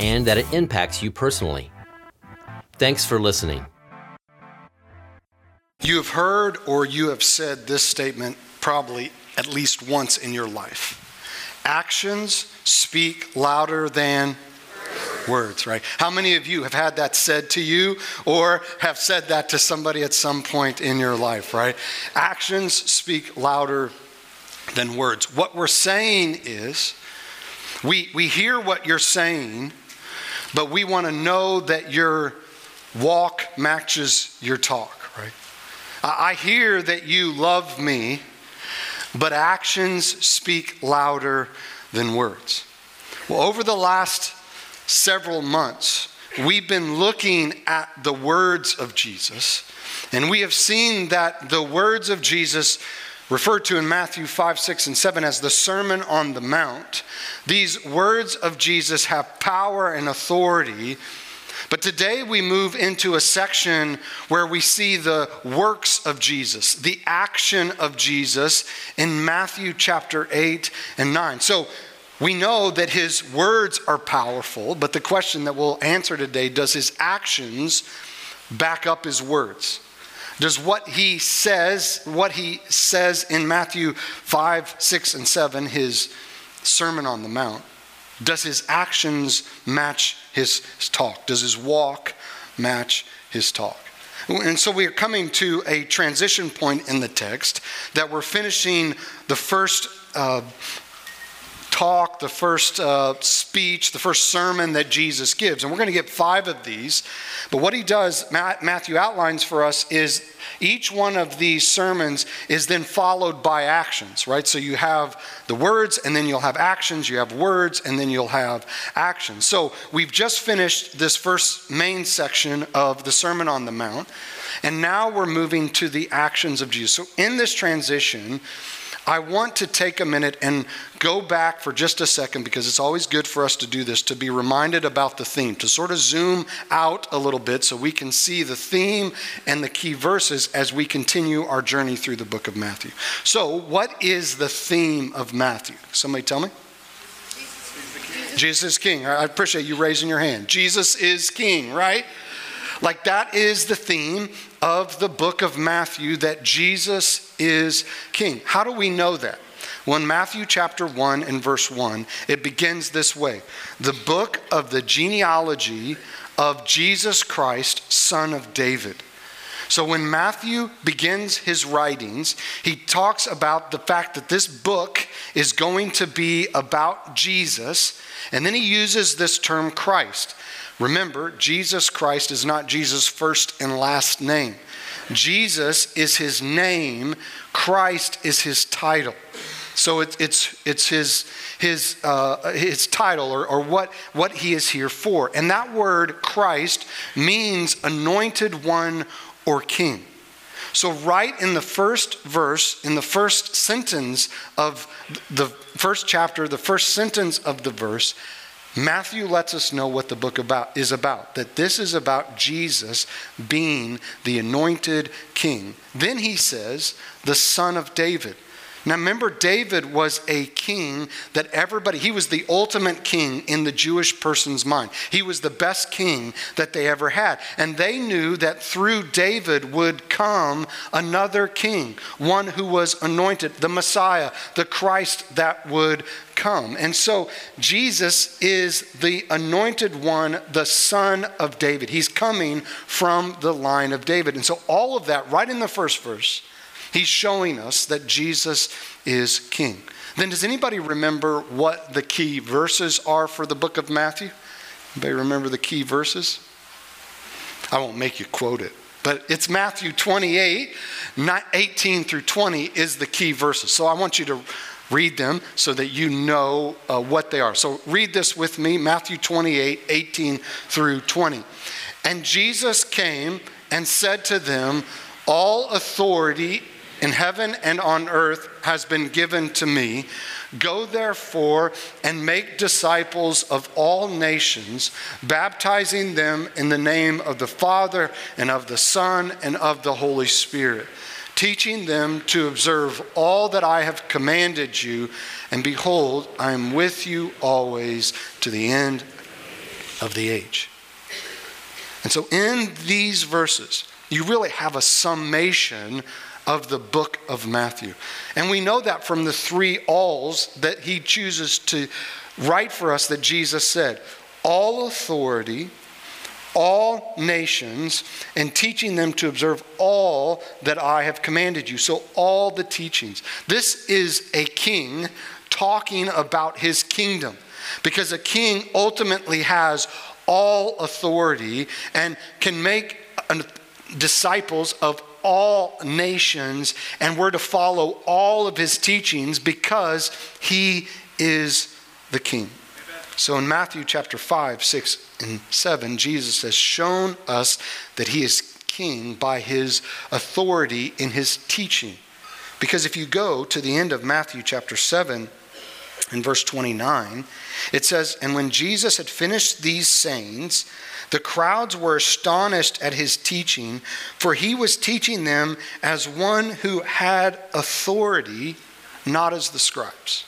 and that it impacts you personally. Thanks for listening. You have heard or you have said this statement probably at least once in your life. Actions speak louder than words, right? How many of you have had that said to you or have said that to somebody at some point in your life, right? Actions speak louder than words. What we're saying is, we, we hear what you're saying, but we want to know that your walk matches your talk, right? I hear that you love me, but actions speak louder than words. Well, over the last several months, we've been looking at the words of Jesus, and we have seen that the words of Jesus referred to in Matthew 5, 6, and 7 as the Sermon on the Mount. These words of Jesus have power and authority. But today we move into a section where we see the works of Jesus, the action of Jesus in Matthew chapter 8 and 9. So we know that his words are powerful, but the question that we'll answer today does his actions back up his words? Does what he says, what he says in Matthew 5, 6, and 7, his Sermon on the Mount, does his actions match his talk? Does his walk match his talk? And so we are coming to a transition point in the text that we're finishing the first uh, talk, the first uh, speech, the first sermon that Jesus gives. And we're going to get five of these. But what he does, Matthew outlines for us, is each one of these sermons is then followed by actions, right? So you have the words, and then you'll have actions. You have words, and then you'll have actions. So we've just finished this first main section of the Sermon on the Mount. And now we're moving to the actions of Jesus. So in this transition, I want to take a minute and go back for just a second because it's always good for us to do this, to be reminded about the theme, to sort of zoom out a little bit so we can see the theme and the key verses as we continue our journey through the book of Matthew. So, what is the theme of Matthew? Somebody tell me? Jesus is king. I appreciate you raising your hand. Jesus is king, right? Like that is the theme of the book of Matthew that Jesus is king. How do we know that? Well, in Matthew chapter 1 and verse 1, it begins this way The book of the genealogy of Jesus Christ, son of David. So when Matthew begins his writings, he talks about the fact that this book is going to be about Jesus, and then he uses this term Christ. Remember, Jesus Christ is not Jesus' first and last name. Jesus is his name, Christ is his title. So it, it's, it's his, his, uh, his title or, or what, what he is here for. And that word, Christ, means anointed one or king. So, right in the first verse, in the first sentence of the first chapter, the first sentence of the verse, Matthew lets us know what the book about is about that this is about Jesus being the anointed king. Then he says, the son of David. Now, remember, David was a king that everybody, he was the ultimate king in the Jewish person's mind. He was the best king that they ever had. And they knew that through David would come another king, one who was anointed, the Messiah, the Christ that would come. And so, Jesus is the anointed one, the son of David. He's coming from the line of David. And so, all of that, right in the first verse, He's showing us that Jesus is king. Then, does anybody remember what the key verses are for the book of Matthew? Anybody remember the key verses? I won't make you quote it, but it's Matthew 28, 18 through 20 is the key verses. So I want you to read them so that you know uh, what they are. So read this with me Matthew 28 18 through 20. And Jesus came and said to them, All authority in heaven and on earth has been given to me. Go therefore and make disciples of all nations, baptizing them in the name of the Father and of the Son and of the Holy Spirit, teaching them to observe all that I have commanded you. And behold, I am with you always to the end of the age. And so, in these verses, you really have a summation of the book of Matthew. And we know that from the three alls that he chooses to write for us that Jesus said all authority, all nations, and teaching them to observe all that I have commanded you. So, all the teachings. This is a king talking about his kingdom because a king ultimately has all authority and can make disciples of all nations, and we're to follow all of his teachings because he is the king. So in Matthew chapter 5, 6, and 7, Jesus has shown us that he is king by his authority in his teaching. Because if you go to the end of Matthew chapter 7, in verse 29, it says, And when Jesus had finished these sayings, the crowds were astonished at his teaching, for he was teaching them as one who had authority, not as the scribes.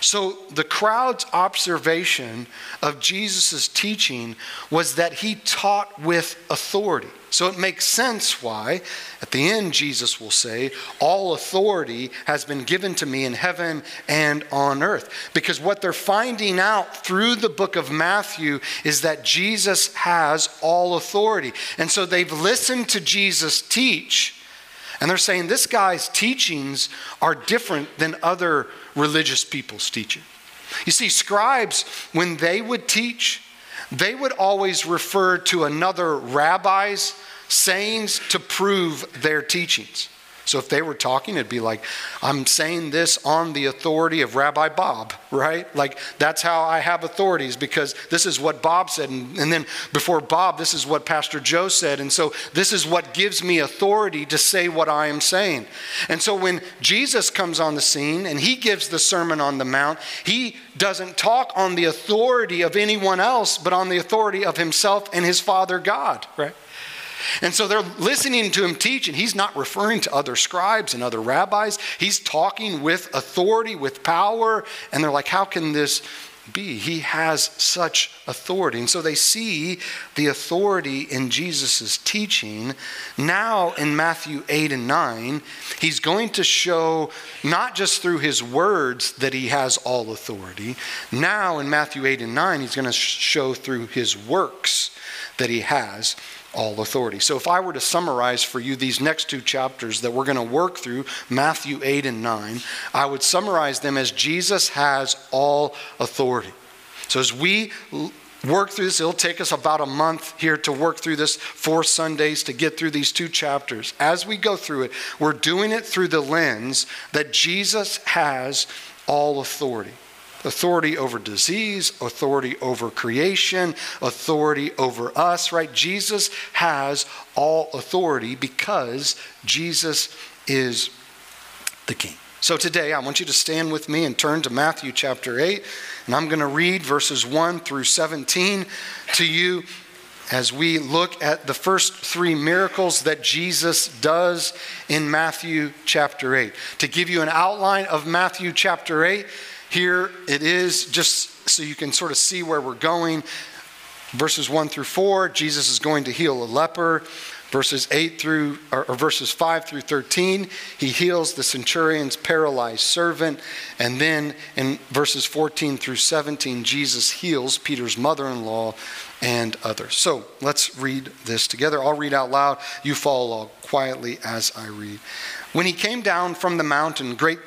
So the crowd's observation of Jesus' teaching was that he taught with authority. So it makes sense why, at the end, Jesus will say, All authority has been given to me in heaven and on earth. Because what they're finding out through the book of Matthew is that Jesus has all authority. And so they've listened to Jesus teach, and they're saying, This guy's teachings are different than other religious people's teaching. You see, scribes, when they would teach, they would always refer to another rabbi's sayings to prove their teachings. So if they were talking, it'd be like, I'm saying this on the authority of Rabbi Bob, right? Like, that's how I have authorities because this is what Bob said. And, and, then before Bob, this is what Pastor Joe said. And so this is what gives me authority to say what I am saying. And so when Jesus comes on the scene and he gives the Sermon on the Mount, he doesn't talk on the authority of anyone else, but on the authority of himself and his Father God, right? And so they're listening to him teach, and he's not referring to other scribes and other rabbis. He's talking with authority, with power, and they're like, how can this be? He has such authority. And so they see the authority in Jesus' teaching. Now in Matthew 8 and 9, he's going to show not just through his words that he has all authority. Now in Matthew 8 and 9, he's going to show through his works that he has all authority. So, if I were to summarize for you these next two chapters that we're going to work through, Matthew 8 and 9, I would summarize them as Jesus has all authority. So, as we work through this, it'll take us about a month here to work through this, four Sundays to get through these two chapters. As we go through it, we're doing it through the lens that Jesus has all authority authority over disease, authority over creation, authority over us, right? Jesus has all authority because Jesus is the king. So today, I want you to stand with me and turn to Matthew chapter 8, and I'm going to read verses 1 through 17 to you as we look at the first three miracles that Jesus does in Matthew chapter 8. To give you an outline of Matthew chapter 8, here it is, just so you can sort of see where we're going. Verses 1 through 4, Jesus is going to heal a leper. Verses 8 through, or, or, verses 5 through 13, he heals the centurion's paralyzed servant. And then in verses 14 through 17, Jesus heals Peter's mother in law and others. So let's read this together. I'll read out loud. You follow quietly as I read. When he came down from the mountain, great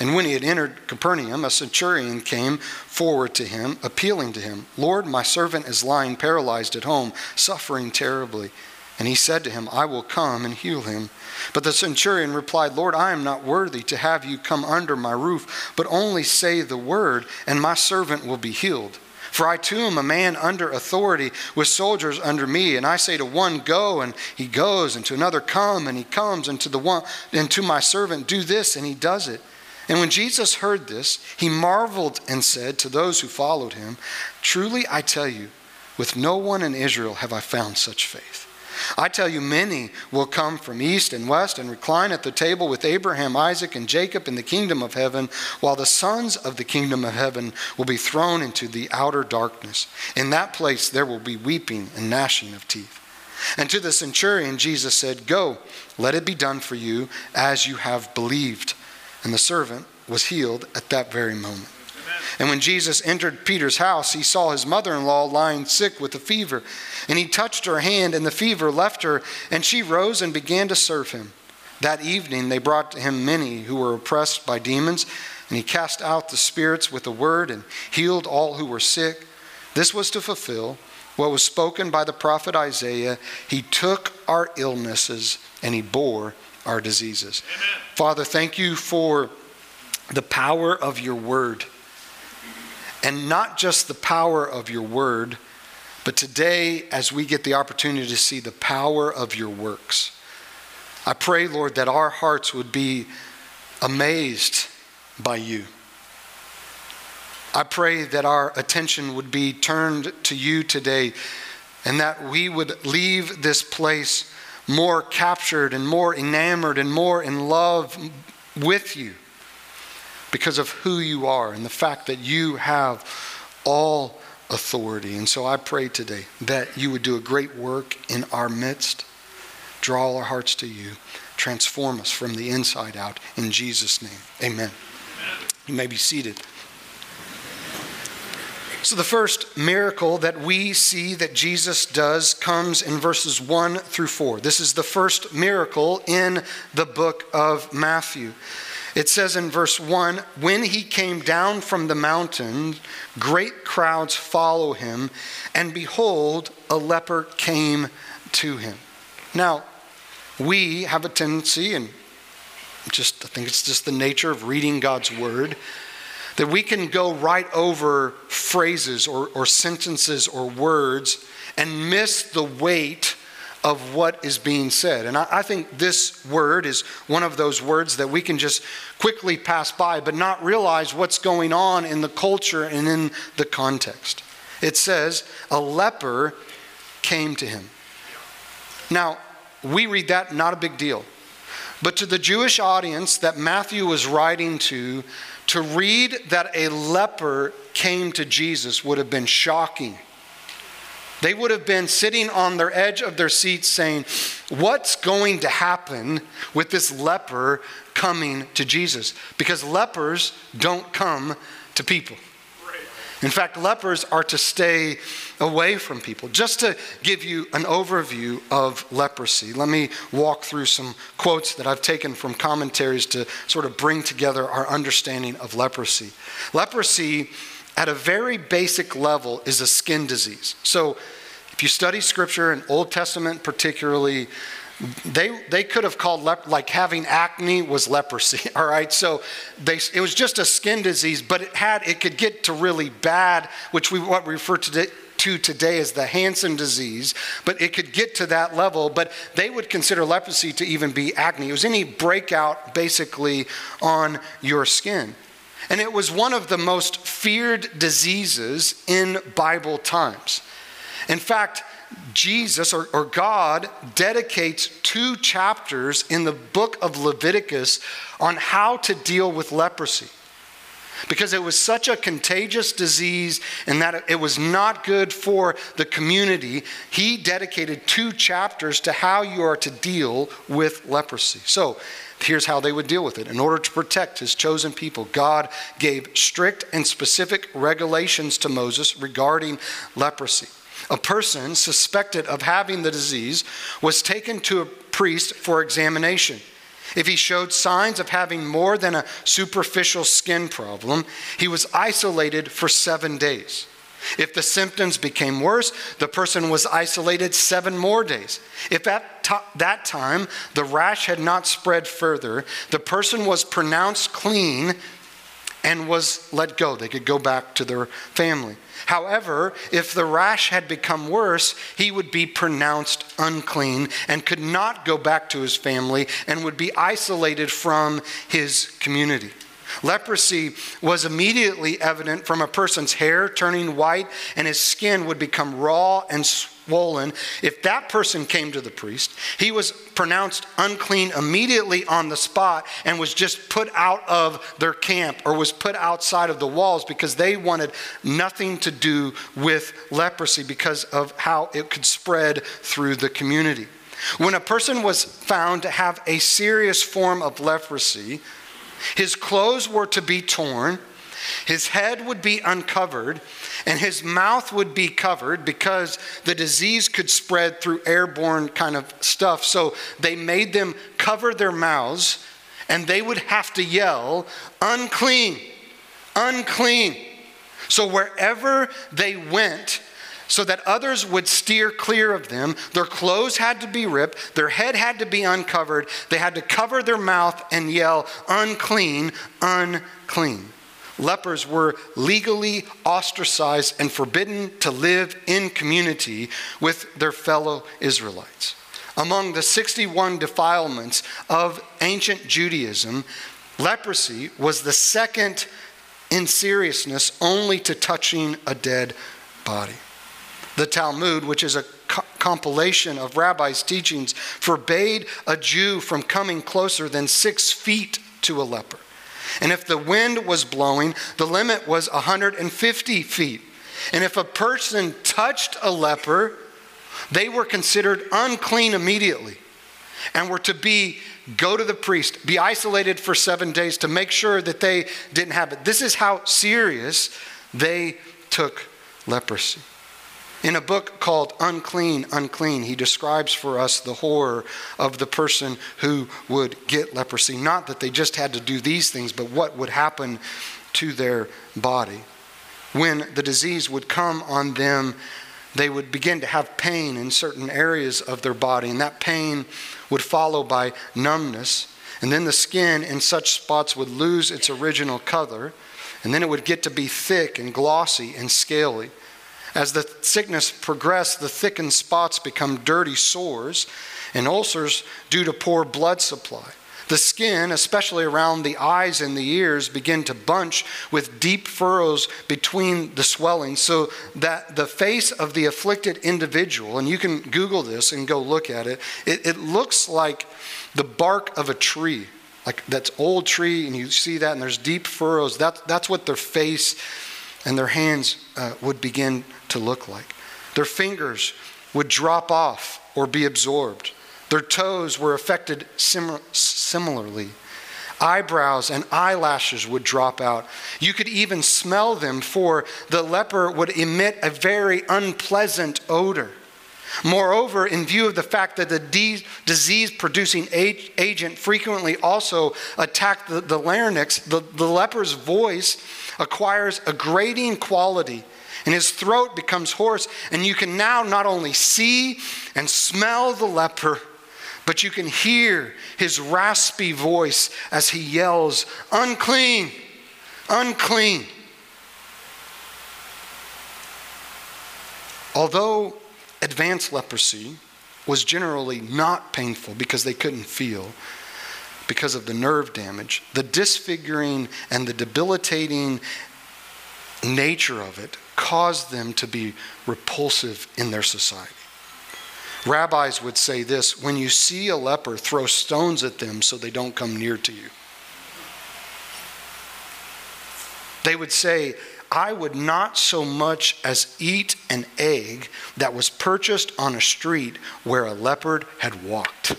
And when he had entered Capernaum, a centurion came forward to him, appealing to him, Lord, my servant is lying paralyzed at home, suffering terribly. And he said to him, I will come and heal him. But the centurion replied, Lord, I am not worthy to have you come under my roof, but only say the word, and my servant will be healed. For I too am a man under authority, with soldiers under me, and I say to one, Go, and he goes, and to another, Come, and he comes, and to the one and to my servant, Do this, and he does it. And when Jesus heard this, he marveled and said to those who followed him, Truly I tell you, with no one in Israel have I found such faith. I tell you, many will come from east and west and recline at the table with Abraham, Isaac, and Jacob in the kingdom of heaven, while the sons of the kingdom of heaven will be thrown into the outer darkness. In that place there will be weeping and gnashing of teeth. And to the centurion, Jesus said, Go, let it be done for you as you have believed. And the servant was healed at that very moment. And when Jesus entered Peter's house, he saw his mother in law lying sick with a fever. And he touched her hand, and the fever left her, and she rose and began to serve him. That evening they brought to him many who were oppressed by demons, and he cast out the spirits with a word and healed all who were sick. This was to fulfill what was spoken by the prophet Isaiah. He took our illnesses and he bore our diseases. Amen. Father, thank you for the power of your word and not just the power of your word, but today as we get the opportunity to see the power of your works. I pray, Lord, that our hearts would be amazed by you. I pray that our attention would be turned to you today and that we would leave this place more captured and more enamored and more in love with you because of who you are and the fact that you have all authority. And so I pray today that you would do a great work in our midst, draw our hearts to you, transform us from the inside out. In Jesus' name, amen. amen. You may be seated. So, the first miracle that we see that Jesus does comes in verses 1 through 4. This is the first miracle in the book of Matthew. It says in verse 1 When he came down from the mountain, great crowds follow him, and behold, a leper came to him. Now, we have a tendency, and just I think it's just the nature of reading God's word, that we can go right over phrases or, or sentences or words and miss the weight of what is being said. And I, I, think this word is one of those words that we can just quickly pass by, but not realize what's going on in the culture and in the context. It says, A leper came to him. Now, we read that, not a big deal. But to the Jewish audience that Matthew was writing to, to read that a leper came to Jesus would have been shocking they would have been sitting on their edge of their seats saying, What's going to happen with this leper coming to Jesus? Because lepers don't come to people. In fact, lepers are to stay away from people. Just to give you an overview of leprosy, let me walk through some quotes that I've taken from commentaries to sort of bring together our understanding of leprosy. Leprosy at a very basic level, is a skin disease. So, if you study scripture and Old Testament particularly, they, they could have called lep- like having acne was leprosy all right? So they, it was just a skin disease but it had it could get to really bad which we what we refer to, to today as the hansen disease but it could get to that level but they would consider leprosy to even be acne. It was any breakout basically on your skin. And it was one of the most feared diseases in Bible times. In fact, Jesus or, or, God dedicates two chapters in the book of Leviticus on how to deal with leprosy. Because it was such a contagious disease and that it was not good for the community, he dedicated two chapters to how you are to deal with leprosy. So, here's how they would deal with it. In order to protect his chosen people, God gave strict and specific regulations to Moses regarding leprosy. A person suspected of having the disease was taken to a priest for examination. If he showed signs of having more than a superficial skin problem, he was isolated for seven days. If the symptoms became worse, the person was isolated seven more days. If at that time the rash had not spread further, the person was pronounced clean and was let go. They could go back to their family. However, if the rash had become worse, he would be pronounced unclean and could not go back to his family and would be isolated from his community. Leprosy was immediately evident from a person's hair turning white and his skin would become raw and swollen. If that person came to the priest, he was pronounced unclean immediately on the spot and was just put out of their camp or was put outside of the walls because they wanted nothing to do with leprosy because of how it could spread through the community. When a person was found to have a serious form of leprosy, his clothes were to be torn, his head would be uncovered, and his mouth would be covered because the disease could spread through airborne kind of stuff. So they made them cover their mouths, and they would have to yell, unclean, unclean. So wherever they went, so that others would steer clear of them. Their clothes had to be ripped, their head had to be uncovered, they had to cover their mouth and yell, unclean, unclean. Lepers were legally ostracized and forbidden to live in community with their fellow Israelites. Among the 61 defilements of ancient Judaism, leprosy was the second in seriousness only to touching a dead body. The Talmud, which is a co- compilation of rabbis' teachings, forbade a Jew from coming closer than six feet to a leper. And if the wind was blowing, the limit was 150 feet. And if a person touched a leper, they were considered unclean immediately and were to be go to the priest, be isolated for seven days to make sure that they didn't have it. This is how serious they took leprosy. In a book called Unclean, Unclean, he describes for us the horror of the person who would get leprosy. Not that they just had to do these things, but what would happen to their body. When the disease would come on them, they would begin to have pain in certain areas of their body, and that pain would follow by numbness. And then the skin in such spots would lose its original color, and then it would get to be thick and glossy and scaly. As the sickness progressed, the thickened spots become dirty sores and ulcers due to poor blood supply. The skin, especially around the eyes and the ears, begin to bunch with deep furrows between the swelling so that the face of the afflicted individual, and you can Google this and go look at it, it, it looks like the bark of a tree, like that's old tree, and you see that, and there's deep furrows. That, that's what their face and their hands uh, would begin to look like. Their fingers would drop off or be absorbed. Their toes were affected sim- similarly. Eyebrows and eyelashes would drop out. You could even smell them, for the leper would emit a very unpleasant odor. Moreover, in view of the fact that the de- disease producing agent frequently also attacked the, the larynx, the, the leper's voice acquires a grating quality and his throat becomes hoarse. And you can now not only see and smell the leper, but you can hear his raspy voice as he yells, Unclean, unclean. Although advanced leprosy was generally not painful because they couldn't feel, because of the nerve damage, the disfiguring and the debilitating nature of it caused them to be repulsive in their society. Rabbis would say this when you see a leper, throw stones at them so they don't come near to you. They would say, I would not so much as eat an egg that was purchased on a street where a leopard had walked.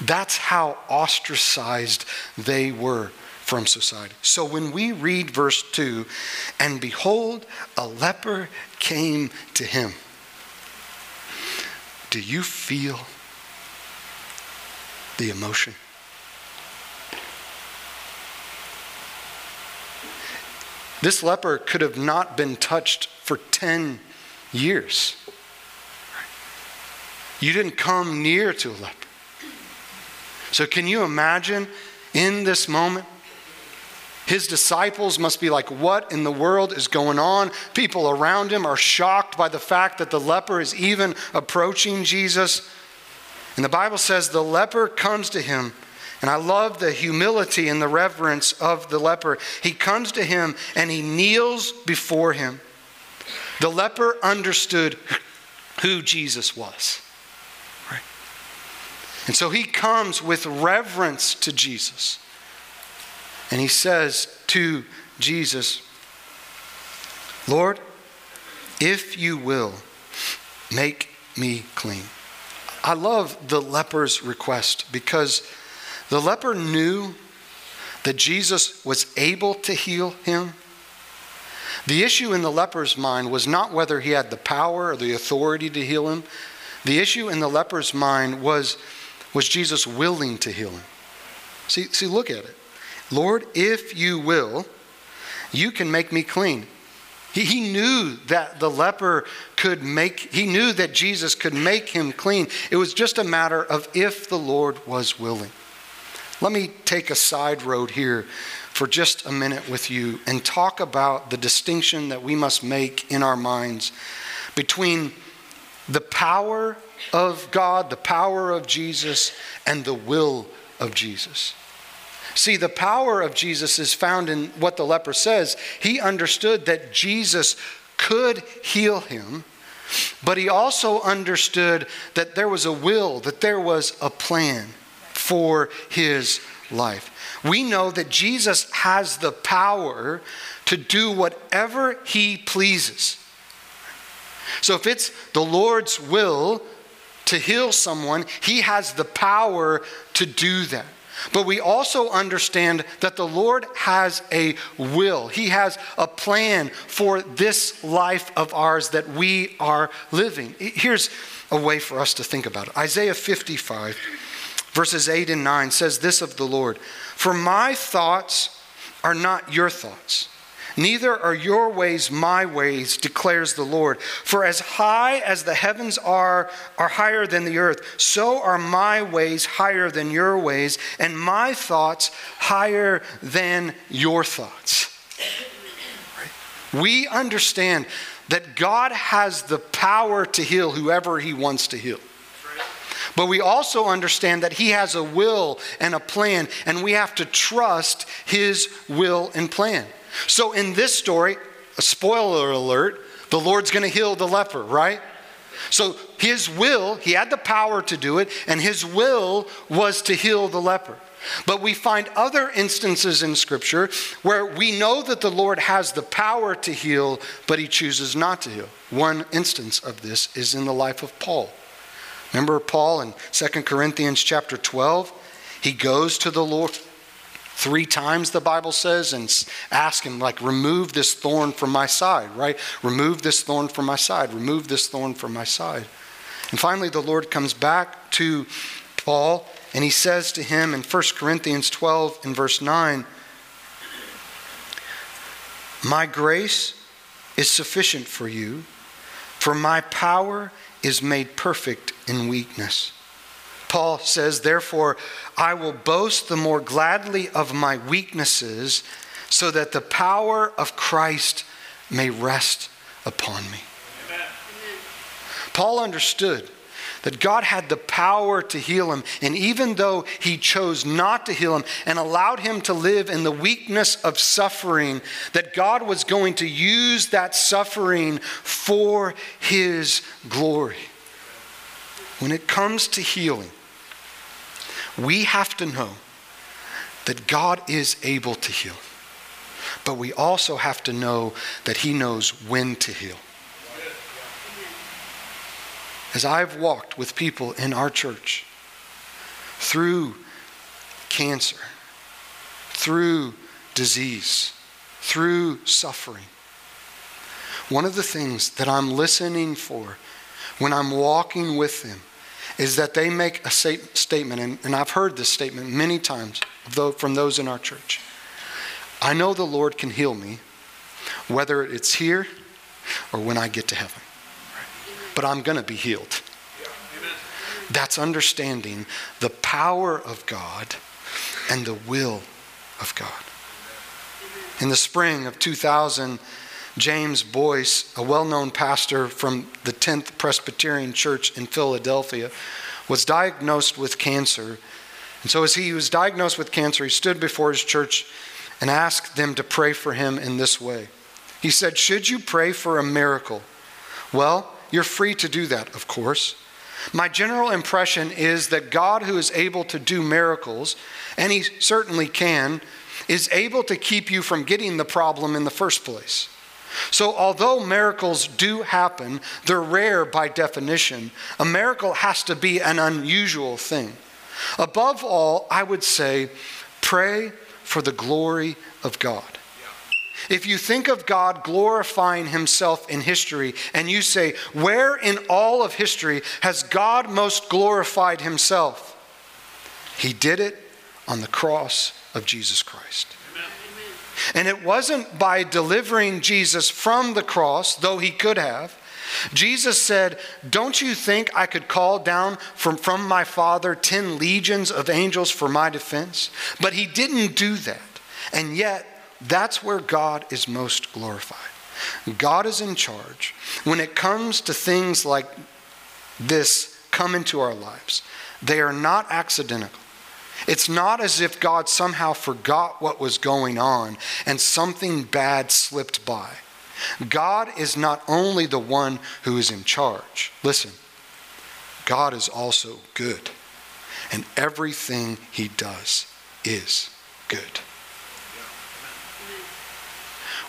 That's how ostracized they were from society. So when we read verse 2, and behold, a leper came to him. Do you feel the emotion? This leper could have not been touched for 10 years. You didn't come near to a leper. So, can you imagine in this moment? His disciples must be like, What in the world is going on? People around him are shocked by the fact that the leper is even approaching Jesus. And the Bible says the leper comes to him and I love the humility and the reverence of the leper. He comes to him and he kneels before him. The leper understood who Jesus was. Right? And so he comes with reverence to Jesus. And he says to Jesus, Lord, if you will, make me clean. I love the leper's request because the leper knew that Jesus was able to heal him. The issue in the leper's mind was not whether he had the power or the authority to heal him. The issue in the leper's mind was was Jesus willing to heal him? See, see, look at it. Lord, if you will, you can make me clean. He, he knew that the leper could make, he knew that Jesus could make him clean. It was just a matter of if the Lord was willing. Let me take a side road here for just a minute with you and talk about the distinction that we must make in our minds between the power of God, the power of Jesus, and the will of Jesus. See, the power of Jesus is found in what the leper says. He understood that Jesus could heal him, but he also understood that there was a will, that there was a plan for his life. We know that Jesus has the power to do whatever he pleases. So if it's the Lord's will to heal someone, he has the power to do that. But we also understand that the Lord has a will. He has a plan for this life of ours that we are living. Here's a way for us to think about it Isaiah 55 verses 8 and 9 says this of the Lord For my thoughts are not your thoughts, neither are your ways my ways, declares the Lord. For as high as the heavens are, are higher than the earth, so are my ways higher than your ways, and my thoughts higher than your thoughts. We understand that God has the power to heal whoever he wants to heal. But we also understand that He has a will and a plan, and we have to trust His will and plan. So in this story, a spoiler alert, the Lord's going to heal the leper, right? So his will, he had the power to do it, and his will was to heal the leper. But we find other instances in Scripture where we know that the Lord has the power to heal, but he chooses not to heal. One instance of this is in the life of Paul. Remember Paul in 2 Corinthians chapter 12? He goes to the Lord three times, the Bible says, and ask him, like, remove this thorn from my side, right? Remove this thorn from my side. Remove this thorn from my side. And finally, the Lord comes back to Paul and he says to him in 1 Corinthians 12 and verse 9, My grace is sufficient for you, for my power is made perfect in weakness. Paul says, Therefore, I will boast the more gladly of my weaknesses, so that the power of Christ may rest upon me. Amen. Paul understood that God had the power to heal him. And even though he chose not to heal him and allowed him to live in the weakness of suffering, that God was going to use that suffering for his glory. When it comes to healing, we have to know that God is able to heal. But we also have to know that He knows when to heal. As I've walked with people in our church through cancer, through disease, through suffering. One of the things that I'm listening for when I'm walking with them is that they make a statement, and, and I've heard this statement many times from those in our church. I know the Lord can heal me, whether it's here or when I get to heaven. But I'm going to be healed. That's understanding the power of God and the will of God. In the spring of 2000, James Boice, a well known pastor from the 10th Presbyterian Church in Philadelphia, was diagnosed with cancer. And so, as he was diagnosed with cancer, he stood before his church and asked them to pray for him in this way. He said, Should you pray for a miracle? Well, you're free to do that, of course. My general impression is that God, who is able to do miracles, and He certainly can, is able to keep you from getting the problem in the first place. So, although miracles do happen, they're rare by definition. A miracle has to be an unusual thing. Above all, I would say, pray for the glory of God. If you think of God glorifying himself in history and you say, Where in all of history has God most glorified himself? He did it on the cross of Jesus Christ. And it wasn't by delivering Jesus from the cross, though he could have. Jesus said, Don't you think I could call down from, from my Father 10 legions of angels for my defense? But he didn't do that. And yet, that's where God is most glorified. God is in charge. When it comes to things like this come into our lives, they are not accidental. It's not as if God somehow forgot what was going on and something bad slipped by. God is not only the one who is in charge. Listen, God is also good. And everything he does is good.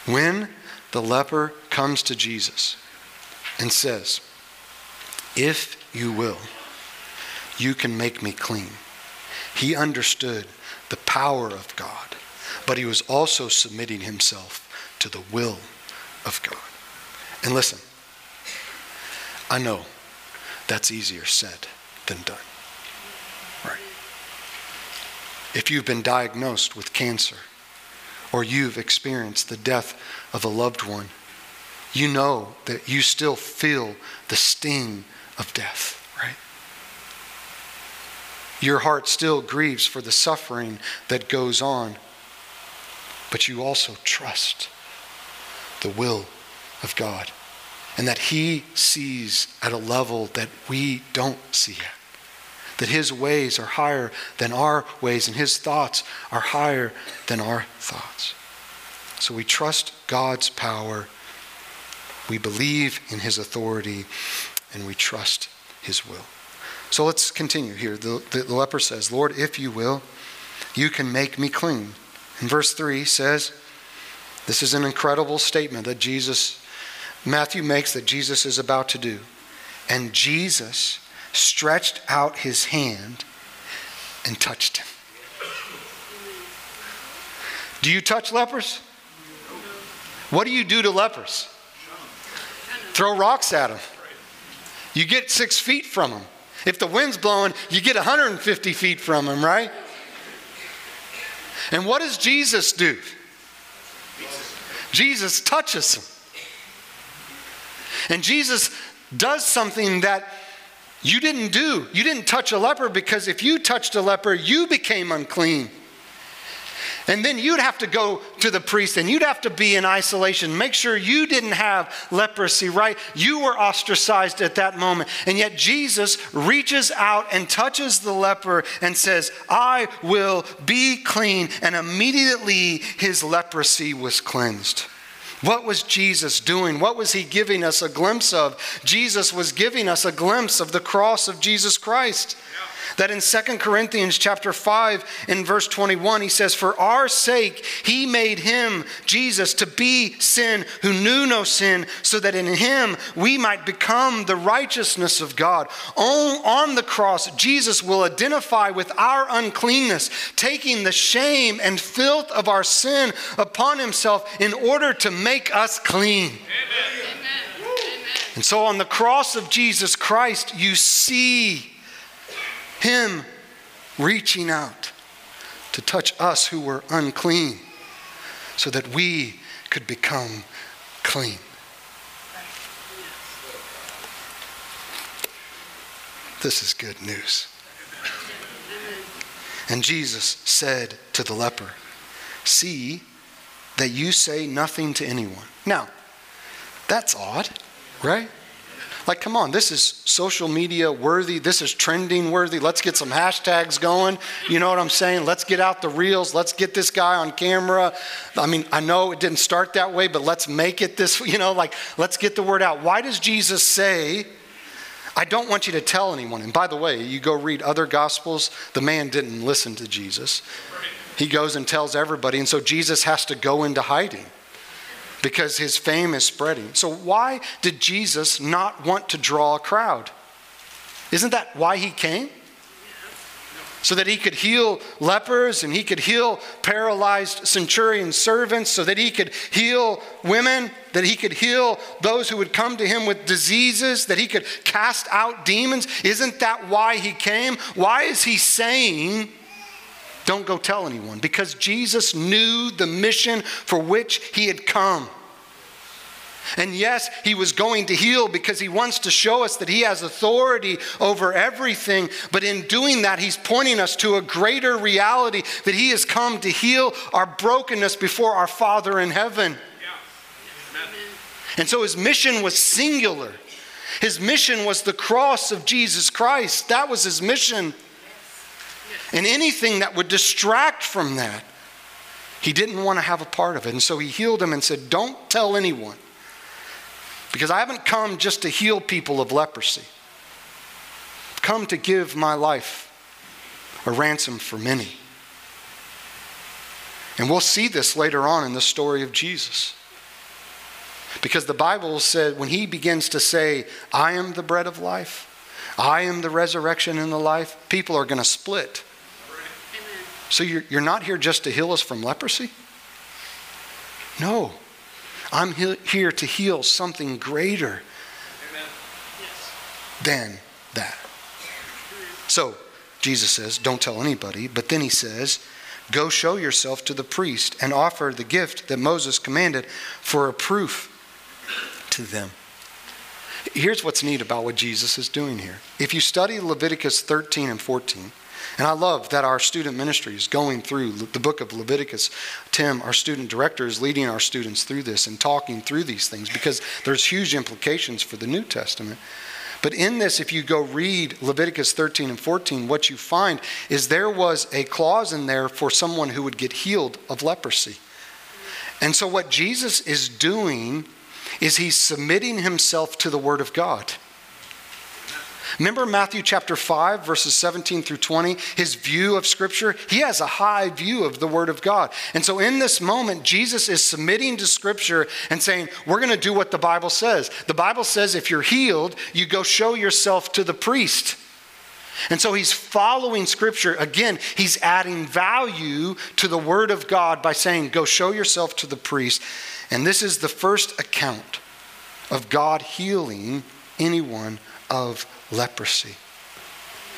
When the leper comes to Jesus and says, If you will, you can make me clean he understood the power of God, but he was also submitting himself to the will of God. And listen, I know that's easier said than done. Right. If you've been diagnosed with cancer or you've experienced the death of a loved one, you know that you still feel the sting of death. Right? Your heart still grieves for the suffering that goes on, but you also trust the will of God and that He sees at a level that we don't see. That His ways are higher than our ways and His thoughts are higher than our thoughts. So we trust God's power, we believe in His authority, and we trust His will. So let's continue here. The, the, the, leper says, Lord, if you will, you can make me clean. And verse 3 says, this is an incredible statement that Jesus, Matthew makes that Jesus is about to do. And Jesus stretched out his hand and touched him. Do you touch lepers? What do you do to lepers? Throw rocks at them. You get six feet from them. If the wind's blowing, you get 150 feet from them, right? And what does Jesus do? Jesus touches them. And Jesus does something that you didn't do. You didn't touch a leper because if you touched a leper, you became unclean. And then you'd have to go to the priest and you'd have to be in isolation. Make sure you didn't have leprosy, right? You were ostracized at that moment. And yet Jesus reaches out and touches the leper and says, I will be clean. And immediately his leprosy was cleansed. What was Jesus doing? What was he giving us a glimpse of? Jesus was giving us a glimpse of the cross of Jesus Christ. That in 2 Corinthians chapter 5 in verse 21 he says for our sake he made him Jesus to be sin who knew no sin so that in him we might become the righteousness of God. On, on the cross Jesus will identify with our uncleanness taking the shame and filth of our sin upon himself in order to make us clean. Amen. And so on the cross of Jesus Christ you see him reaching out to touch us who were unclean so that we could become clean. This is good news. And Jesus said to the leper, See that you say nothing to anyone. Now, that's odd, right? Like, come on, this is social media worthy. This is trending worthy. Let's get some hashtags going. You know what I'm saying? Let's get out the reels. Let's get this guy on camera. I mean, I know it didn't start that way, but let's make it this, you know, like, let's get the word out. Why does Jesus say, I don't want you to tell anyone? And by the way, you go read other gospels, the man didn't listen to Jesus. He goes and tells everybody, and so Jesus has to go into hiding because his fame is spreading. So, why did Jesus not want to draw a crowd? Isn't that why he came? So that he could heal lepers and he could heal paralyzed centurion servants, so that he could heal women, that he could heal those who would come to him with diseases, that he could cast out demons. Isn't that why he came? Why is he saying, don't go tell anyone? Because Jesus knew the mission for which he had come. And yes, he was going to heal because he wants to show us that he has authority over everything. But in doing that, he's pointing us to a greater reality that he has come to heal our brokenness before our Father in heaven. And so his mission was singular. His mission was the cross of Jesus Christ. That was his mission. And anything that would distract from that, he didn't want to have a part of it. And so he healed him and said, Don't tell anyone. Because I haven't come just to heal people of leprosy. I've come to give my life a ransom for many. And we'll see this later on in the story of Jesus. Because the Bible said when he begins to say, I am the bread of life, I am the resurrection and the life, people are going to split. So you're, you're not here just to heal us from leprosy? No. I'm he- here to heal something greater than that. So Jesus says, Don't tell anybody. But then he says, Go show yourself to the priest and offer the gift that Moses commanded for a proof to them. Here's what's neat about what Jesus is doing here. If you study Leviticus 13 and 14, and I love that our student ministry is going through the book of Leviticus. Tim, our student director, is leading our students through this and talking through these things because there's huge implications for the New Testament. But in this, if you go read Leviticus 13 and 14, what you find is there was a clause in there for someone who would get healed of leprosy. And so, what Jesus is doing is he's submitting himself to the Word of God. Remember Matthew chapter 5, verses 17 through 20? His view of Scripture? He has a high view of the Word of God. And so in this moment, Jesus is submitting to Scripture and saying, We're going to do what the Bible says. The Bible says if you're healed, you go show yourself to the priest. And so he's following Scripture. Again, he's adding value to the Word of God by saying, Go show yourself to the priest. And this is the first account of God healing anyone of leprosy.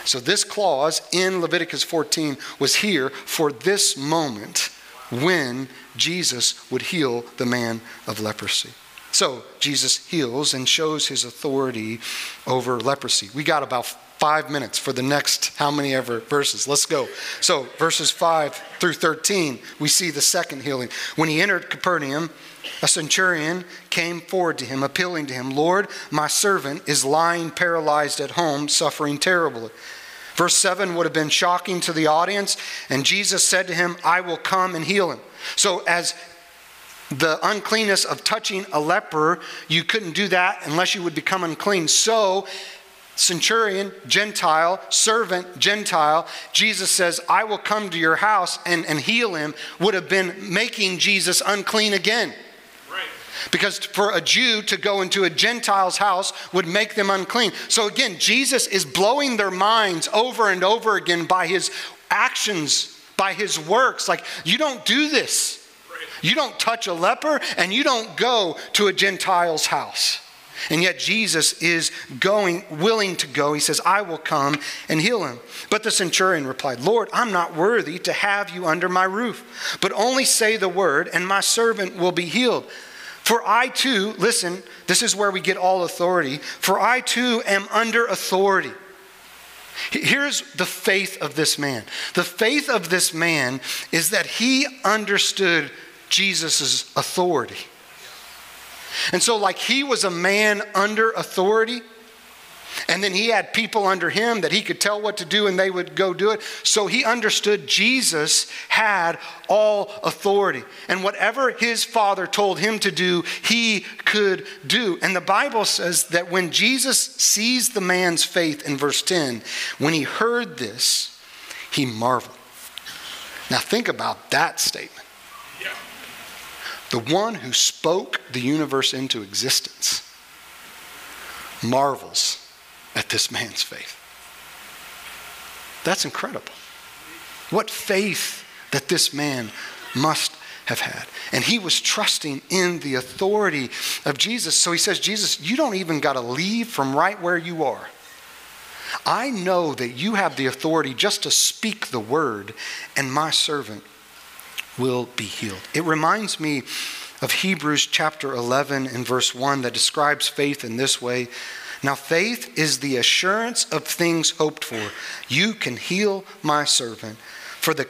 So, this clause in Leviticus 14 was here for this moment when Jesus would heal the man of leprosy. So, Jesus heals and shows his authority over leprosy. We got about five minutes for the next how many ever verses. Let's go. So, verses 5 through 13, we see the second healing. When he entered Capernaum, a centurion came forward to him, appealing to him, Lord, my servant is lying paralyzed at home, suffering terribly. Verse 7 would have been shocking to the audience, and Jesus said to him, I will come and heal him. So, as the uncleanness of touching a leper, you couldn't do that unless you would become unclean. So, centurion, Gentile, servant, Gentile, Jesus says, I will come to your house and, and heal him, would have been making Jesus unclean again. Because for a Jew to go into a Gentile's house would make them unclean. So again, Jesus is blowing their minds over and over again by his actions, by his works. Like, you don't do this. You don't touch a leper and you don't go to a Gentile's house. And yet Jesus is going, willing to go. He says, I will come and heal him. But the centurion replied, Lord, I'm not worthy to have you under my roof, but only say the word, and my servant will be healed. For I too, listen, this is where we get all authority. For I too am under authority. Here's the faith of this man. The faith of this man is that he understood Jesus' authority. And so, like, he was a man under authority. And then he had people under him that he could tell what to do and they would go do it. So he understood Jesus had all authority. And whatever his father told him to do, he could do. And the Bible says that when Jesus sees the man's faith in verse 10, when he heard this, he marveled. Now think about that statement. The one who spoke the universe into existence marvels at this man's faith. That's incredible. What faith that this man must have had. And he was trusting in the authority of Jesus. So he says, Jesus, you don't even got to leave from right where you are. I know that you have the authority just to speak the word, and my servant will be healed. It reminds me of Hebrews chapter 11 and verse 1 that describes faith in this way. Now, faith is the assurance of things hoped for. You can heal my servant for the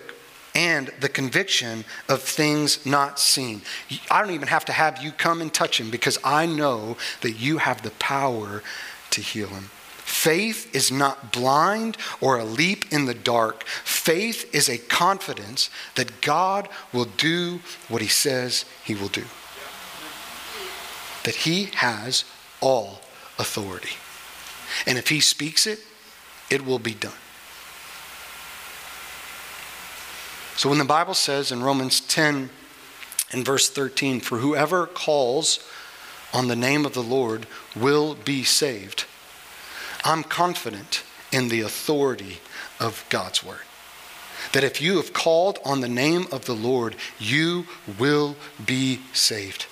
and the conviction of things not seen. I don't even have to have you come and touch him because I know that you have the power to heal him. Faith is not blind or a leap in the dark. Faith is a confidence that God will do what he says he will do. That he has all authority. And if he speaks it, it will be done. So when the Bible says in Romans 10 and verse 13, for whoever calls on the name of the Lord will be saved. I'm confident in the authority of God's word. That if you have called on the name of the Lord, you will be saved.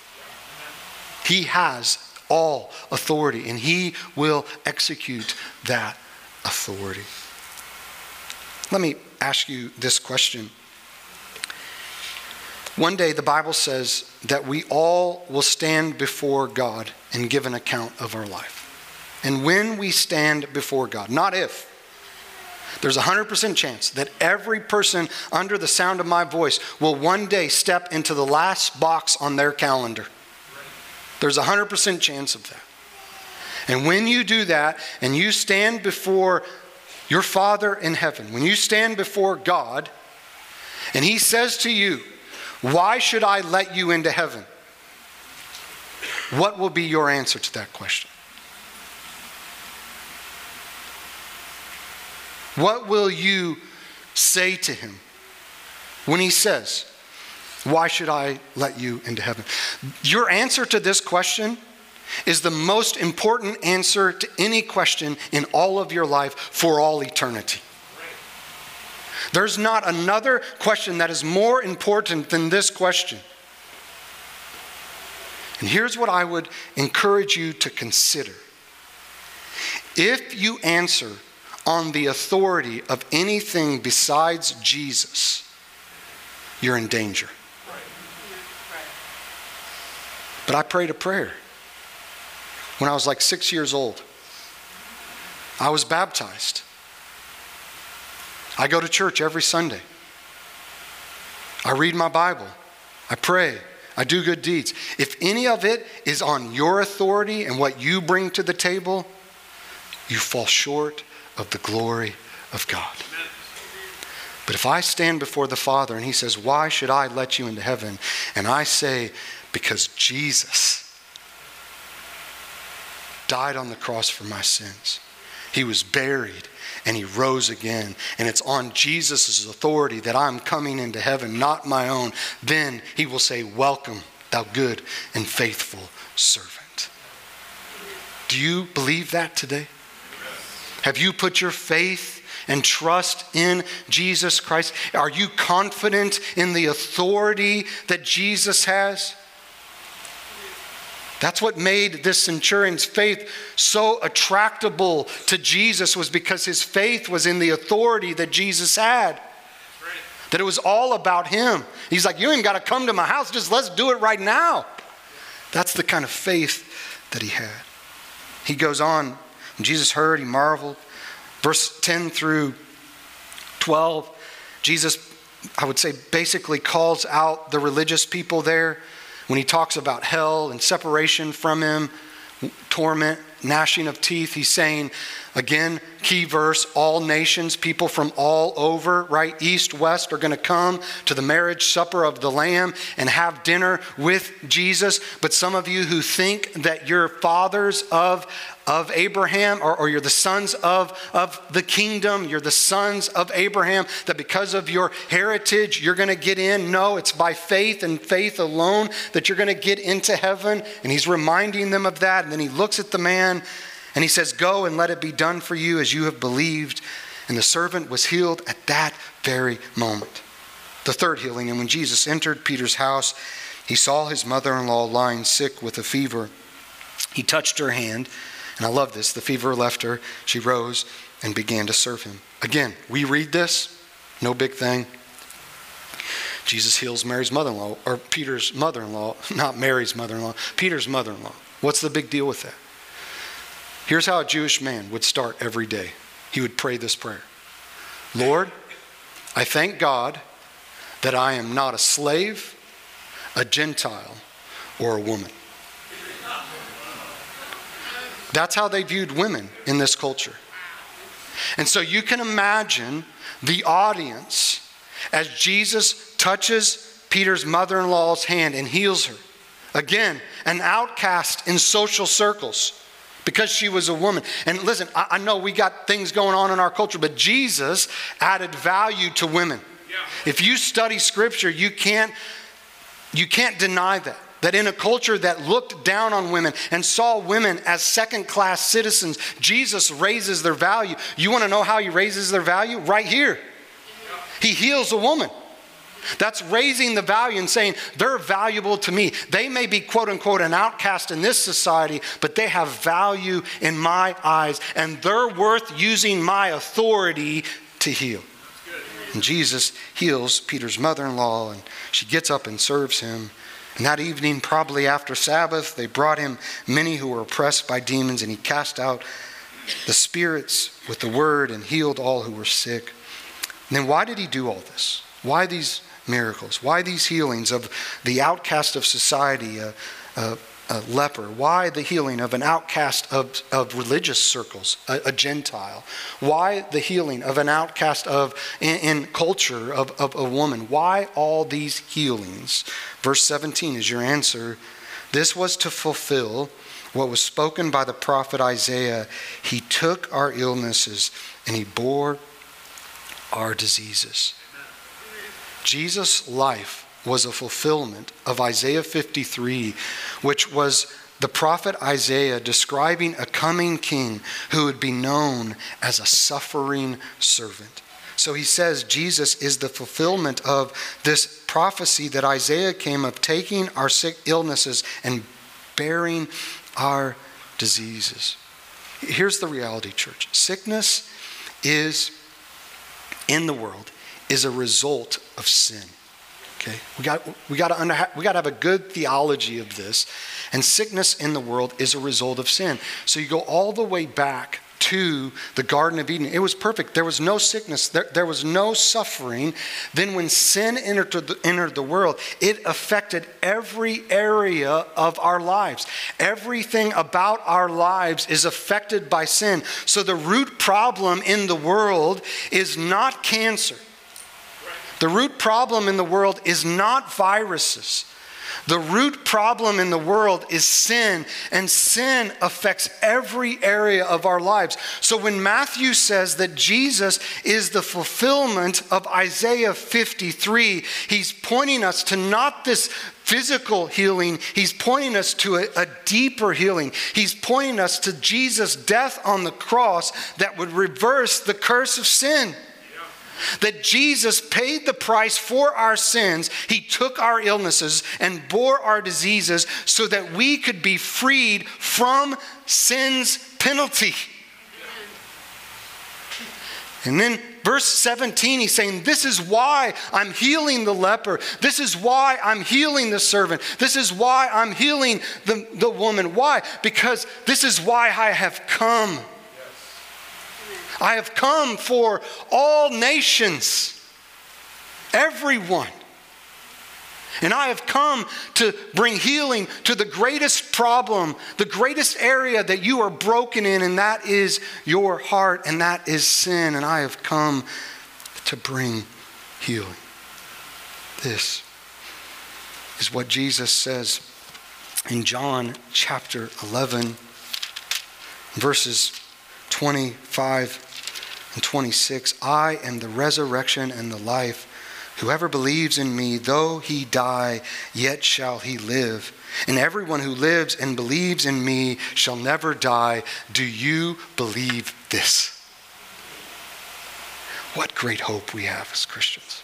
He has all authority and he will execute that authority. Let me ask you this question. One day, the Bible says that we all will stand before God and give an account of our life. And when we stand before God, not if, there's a 100% chance that every person under the sound of my voice will one day step into the last box on their calendar. There's a 100% chance of that. And when you do that and you stand before your Father in heaven, when you stand before God, and He says to you, Why should I let you into heaven? What will be your answer to that question? What will you say to him when he says, Why should I let you into heaven? Your answer to this question is the most important answer to any question in all of your life for all eternity. There's not another question that is more important than this question. And here's what I would encourage you to consider. If you answer on the authority of anything besides Jesus, you're in danger. But I prayed a prayer when I was like six years old. I was baptized. I go to church every Sunday. I read my Bible. I pray. I do good deeds. If any of it is on your authority and what you bring to the table, you fall short of the glory of God. But if I stand before the Father and He says, Why should I let you into heaven? And I say, Because Jesus died on the cross for my sins. He was buried and he rose again. And it's on Jesus' authority that I'm coming into heaven, not my own. Then he will say, Welcome, thou good and faithful servant. Do you believe that today? Have you put your faith and trust in Jesus Christ? Are you confident in the authority that Jesus has? That's what made this centurion's faith so attractable to Jesus was because his faith was in the authority that Jesus had. That it was all about him. He's like, You ain't got to come to my house, just let's do it right now. That's the kind of faith that he had. He goes on, Jesus heard, he marveled. Verse 10 through 12, Jesus, I would say, basically calls out the religious people there when he talks about hell and separation from him, torment, gnashing of teeth. He's saying, again, key verse, all nations, people from all over, right, east, west, are going to come to the marriage supper of the Lamb and have dinner with Jesus. But some of you who think that you're fathers of of Abraham, or, or, you're the sons of, of the kingdom, you're the sons of Abraham, that because of your heritage, you're going to get in. No, it's by faith and faith alone that you're going to get into heaven. And he's reminding them of that. And then he looks at the man and he says, Go and let it be done for you as you have believed. And the servant was healed at that very moment. The third healing, and when Jesus entered Peter's house, he saw his mother in law lying sick with a fever. He touched her hand and I love this. The fever left her. She rose and began to serve him. Again, we read this, no big thing. Jesus heals Mary's mother in law, or Peter's mother in law, not Mary's mother in law, Peter's mother in law. What's the big deal with that? Here's how a Jewish man would start every day he would pray this prayer Lord, I thank God that I am not a slave, a Gentile, or a woman. That's how they viewed women in this culture. And so you can imagine the audience as Jesus touches Peter's mother in law's hand and heals her. Again, an outcast in social circles because she was a woman. And listen, I, I, know we got things going on in our culture, but Jesus added value to women. Yeah. If you study scripture, you can't you can't deny that. That in a culture that looked down on women and saw women as second class citizens, Jesus raises their value. You want to know how he raises their value? Right here. He heals a woman. That's raising the value and saying, they're valuable to me. They may be, quote unquote, an outcast in this society, but they have value in my eyes, and they're worth using my authority to heal. And Jesus heals Peter's mother in law, and she gets up and serves him. And that evening, probably after Sabbath, they brought him many who were oppressed by demons, and he cast out the spirits with the word and healed all who were sick. And then, why did he do all this? Why these miracles? Why these healings of the outcast of society, uh, uh, a leper? Why the healing of an outcast of, of religious circles, a, a Gentile? Why the healing of an outcast of in, in culture of, of a woman? Why all these healings? Verse 17 is your answer. This was to fulfill what was spoken by the prophet Isaiah. He took our illnesses and he bore our diseases. Jesus' life was a fulfillment of Isaiah 53, which was the prophet Isaiah describing a coming king who would be known as a suffering servant. So he says Jesus is the fulfillment of this prophecy that Isaiah came of taking our sick illnesses and bearing our diseases. Here's the reality, church sickness is in the world is a result of sin. Okay, we got we got to under, we got to have a good theology of this, and sickness in the world is a result of sin. So you go all the way back to the Garden of Eden. It was perfect. There was no sickness. There, there was no suffering. Then when sin entered the, entered the world, it affected every area of our lives. Everything about our lives is affected by sin. So the root problem in the world is not cancer. The root problem in the world is not viruses. The root problem in the world is sin, and sin affects every area of our lives. So when Matthew says that Jesus is the fulfillment of Isaiah 53, he's pointing us to not this physical healing, he's pointing us to a, a, deeper healing. He's pointing us to Jesus' death on the cross that would reverse the curse of sin. That Jesus paid the price for our sins. He took our illnesses and bore our diseases so that we could be freed from sin's penalty. And then verse 17, he's saying, This is why I'm healing the leper. This is why I'm healing the servant. This is why I'm healing the, the woman. Why? Because this is why I have come. I have come for all nations, everyone. And I have come to bring healing to the greatest problem, the greatest area that you are broken in, and that is your heart, and that is sin. And I have come to bring healing. This is what Jesus says in John chapter 11, verses 25 and 26 I am the resurrection and the life. Whoever believes in me, though he die, yet shall he live. And everyone who lives and believes in me shall never die. Do you believe this? What great hope we have as Christians.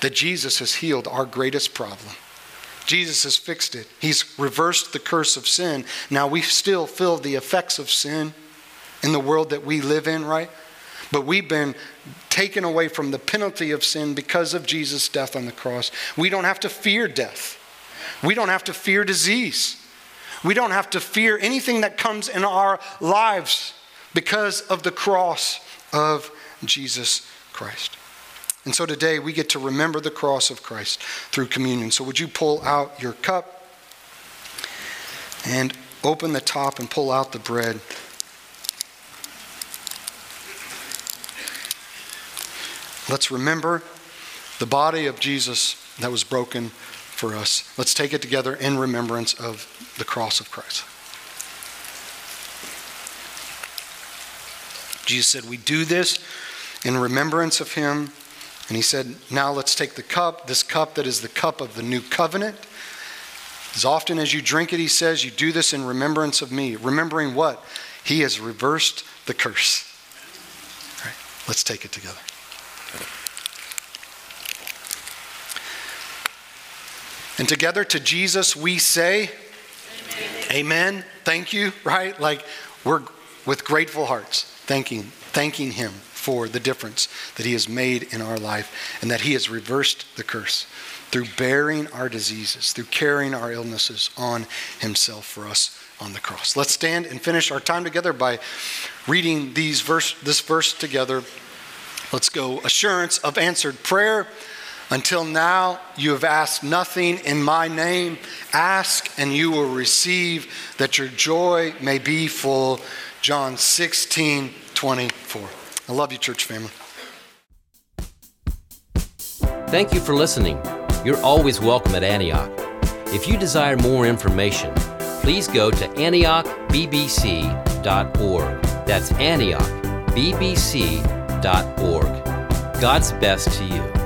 That Jesus has healed our greatest problem. Jesus has fixed it. He's reversed the curse of sin. Now we still feel the effects of sin in the world that we live in, right? But we've been taken away from the penalty of sin because of Jesus' death on the cross. We don't have to fear death. We don't have to fear disease. We don't have to fear anything that comes in our lives because of the cross of Jesus Christ. And so today we get to remember the cross of Christ through communion. So would you pull out your cup and open the top and pull out the bread? Let's remember the body of Jesus that was broken for us. Let's take it together in remembrance of the cross of Christ. Jesus said, We do this in remembrance of him. And he said, Now let's take the cup, this cup that is the cup of the new covenant. As often as you drink it, he says, You do this in remembrance of me. Remembering what? He has reversed the curse. Let's take it together. And together to Jesus we say, Amen. Amen. Thank you, right? Like we're with grateful hearts thanking, thanking Him for the difference that He has made in our life and that He has reversed the curse through bearing our diseases, through carrying our illnesses on Himself for us on the cross. Let's stand and finish our time together by reading these verse, this verse together. Let's go. Assurance of answered prayer. Until now, you have asked nothing in my name. Ask and you will receive, that your joy may be full. John 16, 24. I love you, church family. Thank you for listening. You're always welcome at Antioch. If you desire more information, please go to antiochbbc.org. That's God's best to you.